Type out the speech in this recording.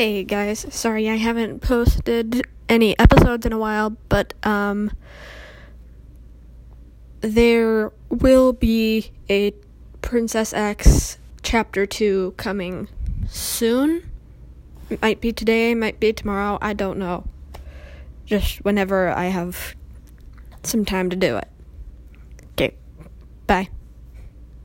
Hey guys, sorry I haven't posted any episodes in a while, but um there will be a Princess X chapter 2 coming soon. Might be today, might be tomorrow, I don't know. Just whenever I have some time to do it. Okay. Bye.